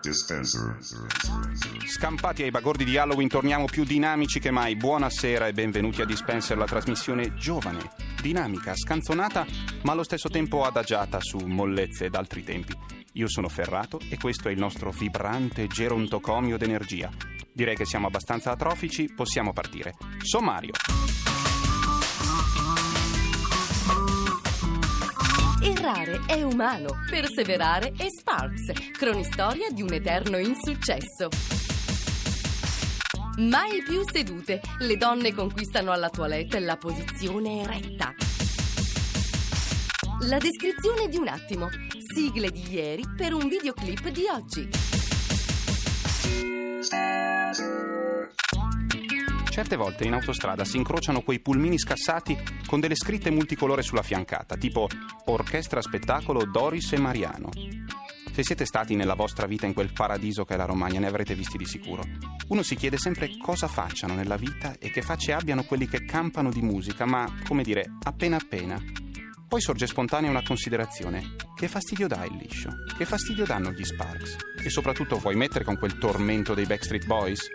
Dispenser. Scampati ai bagordi di Halloween torniamo più dinamici che mai. Buonasera e benvenuti a Dispenser, la trasmissione giovane, dinamica, scanzonata, ma allo stesso tempo adagiata su mollezze d'altri tempi. Io sono Ferrato e questo è il nostro vibrante gerontocomio d'energia. Direi che siamo abbastanza atrofici, possiamo partire. Sommario. Errare è umano, perseverare è Sparks, cronistoria di un eterno insuccesso. Mai più sedute, le donne conquistano alla toilette la posizione eretta. La descrizione di un attimo, sigle di ieri per un videoclip di oggi. Certe volte in autostrada si incrociano quei pulmini scassati con delle scritte multicolore sulla fiancata, tipo Orchestra Spettacolo Doris e Mariano. Se siete stati nella vostra vita in quel paradiso che è la Romagna, ne avrete visti di sicuro. Uno si chiede sempre cosa facciano nella vita e che facce abbiano quelli che campano di musica, ma, come dire, appena appena. Poi sorge spontanea una considerazione. Che fastidio dà il liscio? Che fastidio danno gli Sparks? E soprattutto vuoi mettere con quel tormento dei Backstreet Boys?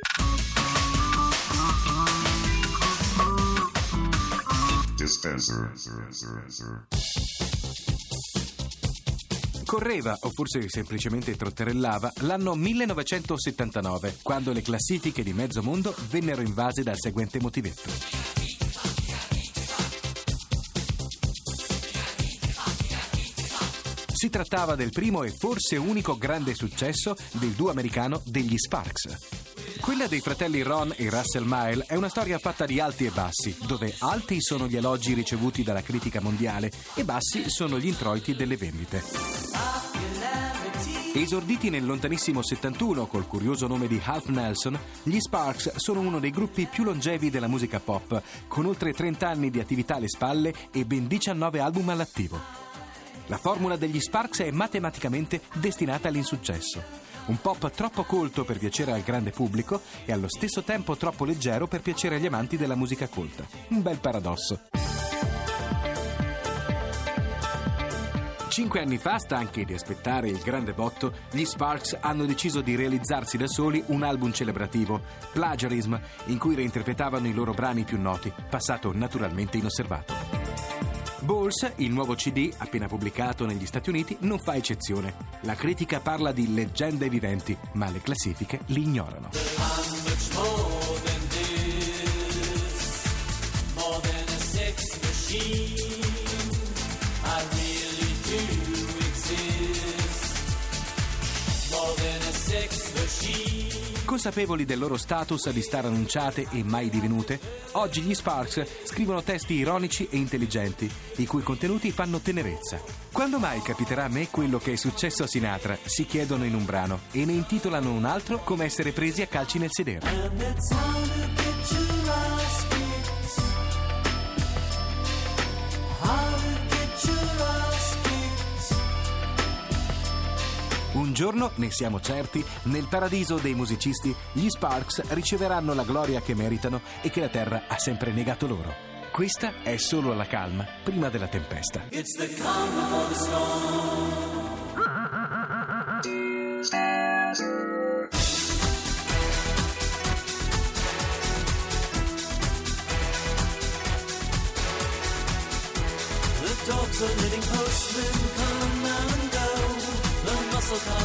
Dispenser. Correva, o forse semplicemente trotterellava, l'anno 1979, quando le classifiche di mezzo mondo vennero invase dal seguente motivetto. Si trattava del primo e forse unico grande successo del duo americano degli Sparks. Quella dei fratelli Ron e Russell Mile è una storia fatta di alti e bassi, dove alti sono gli elogi ricevuti dalla critica mondiale e bassi sono gli introiti delle vendite. Esorditi nel lontanissimo 71 col curioso nome di Half Nelson, gli Sparks sono uno dei gruppi più longevi della musica pop, con oltre 30 anni di attività alle spalle e ben 19 album all'attivo. La formula degli Sparks è matematicamente destinata all'insuccesso. Un pop troppo colto per piacere al grande pubblico e allo stesso tempo troppo leggero per piacere agli amanti della musica colta. Un bel paradosso. Cinque anni fa, stanchi di aspettare il grande botto, gli Sparks hanno deciso di realizzarsi da soli un album celebrativo, Plagiarism, in cui reinterpretavano i loro brani più noti, passato naturalmente inosservato. Balls, il nuovo CD appena pubblicato negli Stati Uniti, non fa eccezione. La critica parla di leggende viventi, ma le classifiche li ignorano. Consapevoli del loro status di star annunciate e mai divenute, oggi gli Sparks scrivono testi ironici e intelligenti, i cui contenuti fanno tenerezza. Quando mai capiterà a me quello che è successo a Sinatra? Si chiedono in un brano e ne intitolano un altro come essere presi a calci nel sedere. Giorno, ne siamo certi, nel paradiso dei musicisti, gli Sparks riceveranno la gloria che meritano e che la terra ha sempre negato loro. Questa è solo la calma prima della tempesta. It's the calm before the storm.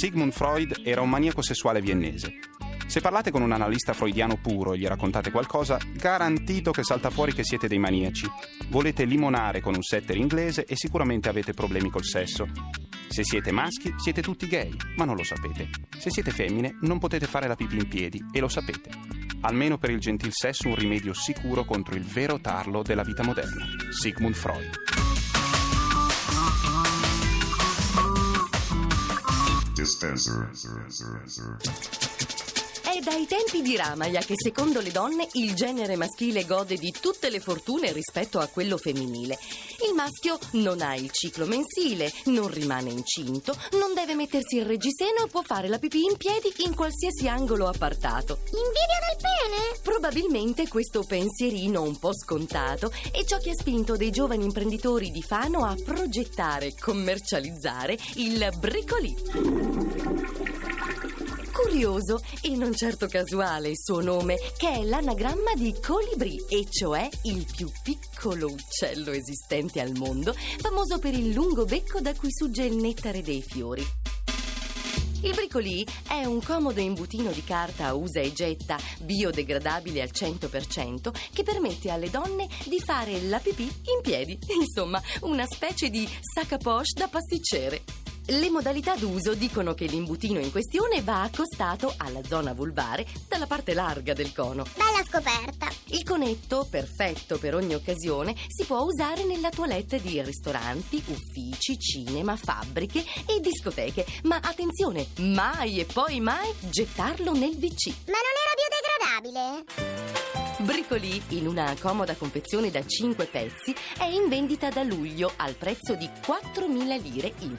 Sigmund Freud era un maniaco sessuale viennese. Se parlate con un analista freudiano puro e gli raccontate qualcosa, garantito che salta fuori che siete dei maniaci. Volete limonare con un setter inglese e sicuramente avete problemi col sesso. Se siete maschi, siete tutti gay, ma non lo sapete. Se siete femmine, non potete fare la pipì in piedi e lo sapete. Almeno per il gentil sesso un rimedio sicuro contro il vero tarlo della vita moderna. Sigmund Freud. Dispenser. È dai tempi di Ramaya che secondo le donne il genere maschile gode di tutte le fortune rispetto a quello femminile. Il maschio non ha il ciclo mensile, non rimane incinto, non deve mettersi il reggiseno e può fare la pipì in piedi in qualsiasi angolo appartato. Invidia del pene? Probabilmente questo pensierino un po' scontato è ciò che ha spinto dei giovani imprenditori di Fano a progettare e commercializzare il bricolì. Curioso e non certo casuale il suo nome, che è l'anagramma di colibrì, e cioè il più piccolo uccello esistente al mondo, famoso per il lungo becco da cui sugge il nettare dei fiori. Il bricolì è un comodo imbutino di carta a usa e getta, biodegradabile al 100%, che permette alle donne di fare la pipì in piedi. Insomma, una specie di sac à poche da pasticcere. Le modalità d'uso dicono che l'imbutino in questione va accostato alla zona vulvare dalla parte larga del cono. Bella scoperta. Il conetto, perfetto per ogni occasione, si può usare nella toilette di ristoranti, uffici, cinema, fabbriche e discoteche. Ma attenzione, mai e poi mai gettarlo nel WC. Ma non era biodegradabile? Bricolì, in una comoda confezione da 5 pezzi, è in vendita da luglio al prezzo di 4.000 lire in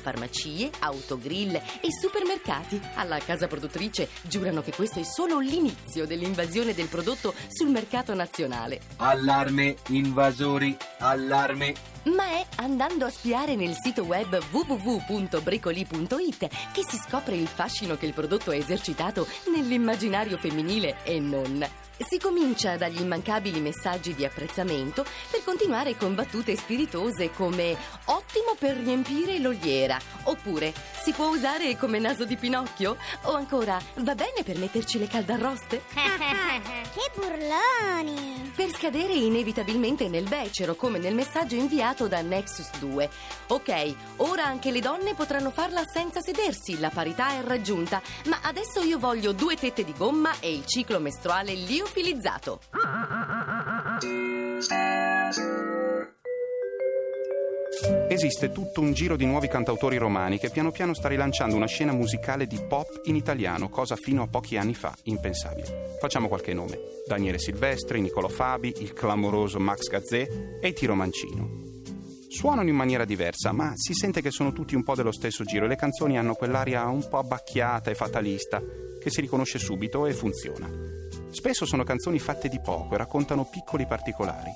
farmacie, autogrill e supermercati. Alla casa produttrice giurano che questo è solo l'inizio dell'invasione del prodotto sul mercato nazionale. Allarme, invasori, allarme. Ma è andando a spiare nel sito web www.bricoli.it che si scopre il fascino che il prodotto ha esercitato nell'immaginario femminile e non. Si comincia dagli immancabili messaggi di apprezzamento per continuare con battute spiritose come ottimo per riempire l'oliera oppure si può usare come naso di Pinocchio o ancora va bene per metterci le caldarroste? che burloni! Per scadere inevitabilmente nel becero come nel messaggio inviato da Nexus 2. Ok, ora anche le donne potranno farla senza sedersi, la parità è raggiunta, ma adesso io voglio due tette di gomma e il ciclo mestruale liofilizzato. Esiste tutto un giro di nuovi cantautori romani che piano piano sta rilanciando una scena musicale di pop in italiano, cosa fino a pochi anni fa impensabile. Facciamo qualche nome: Daniele Silvestri, Niccolò Fabi, il clamoroso Max Gazzè e Tiro Mancino. Suonano in maniera diversa, ma si sente che sono tutti un po' dello stesso giro e le canzoni hanno quell'aria un po' abbacchiata e fatalista che si riconosce subito e funziona. Spesso sono canzoni fatte di poco e raccontano piccoli particolari.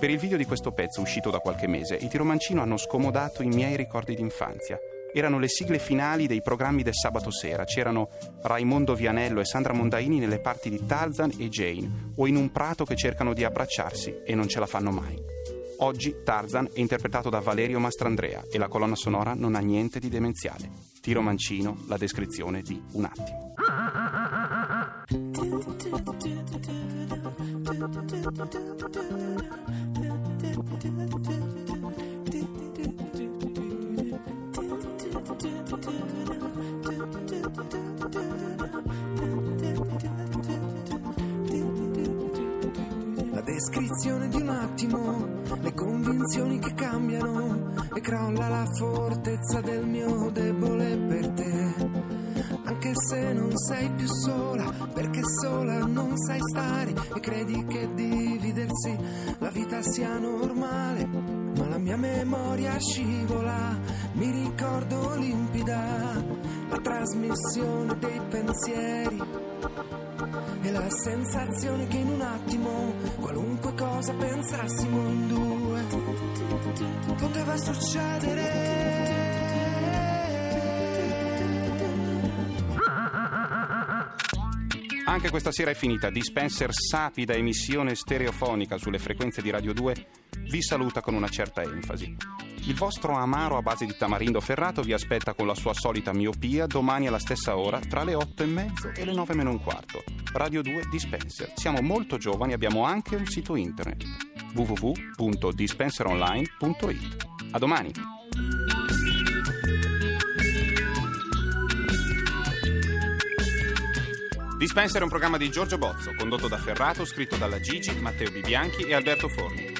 Per il video di questo pezzo, uscito da qualche mese, i Tiromancino hanno scomodato i miei ricordi d'infanzia. Erano le sigle finali dei programmi del sabato sera. C'erano Raimondo Vianello e Sandra Mondaini nelle parti di Tarzan e Jane, o in un prato che cercano di abbracciarsi e non ce la fanno mai. Oggi Tarzan è interpretato da Valerio Mastrandrea e la colonna sonora non ha niente di demenziale. Tiro Mancino, la descrizione di Un attimo. La descrizione di un attimo, le convinzioni che cambiano e crolla la fortezza del mio debole per te. Anche se non sei più sola, perché sola non sai stare e credi che dividersi la vita sia normale. Ma la mia memoria scivola, mi ricordo limpida la trasmissione dei pensieri la sensazione che in un attimo qualunque cosa pensassimo in due poteva succedere. Anche questa sera è finita. Dispenser sapida emissione stereofonica sulle frequenze di Radio 2 vi saluta con una certa enfasi. Il vostro amaro a base di tamarindo ferrato vi aspetta con la sua solita miopia domani alla stessa ora tra le 8 e mezzo e le 9 meno un quarto. Radio 2 Dispenser. Siamo molto giovani e abbiamo anche un sito internet www.dispenseronline.it. A domani! Dispenser è un programma di Giorgio Bozzo, condotto da Ferrato, scritto dalla Gigi, Matteo Bibianchi e Alberto Forni.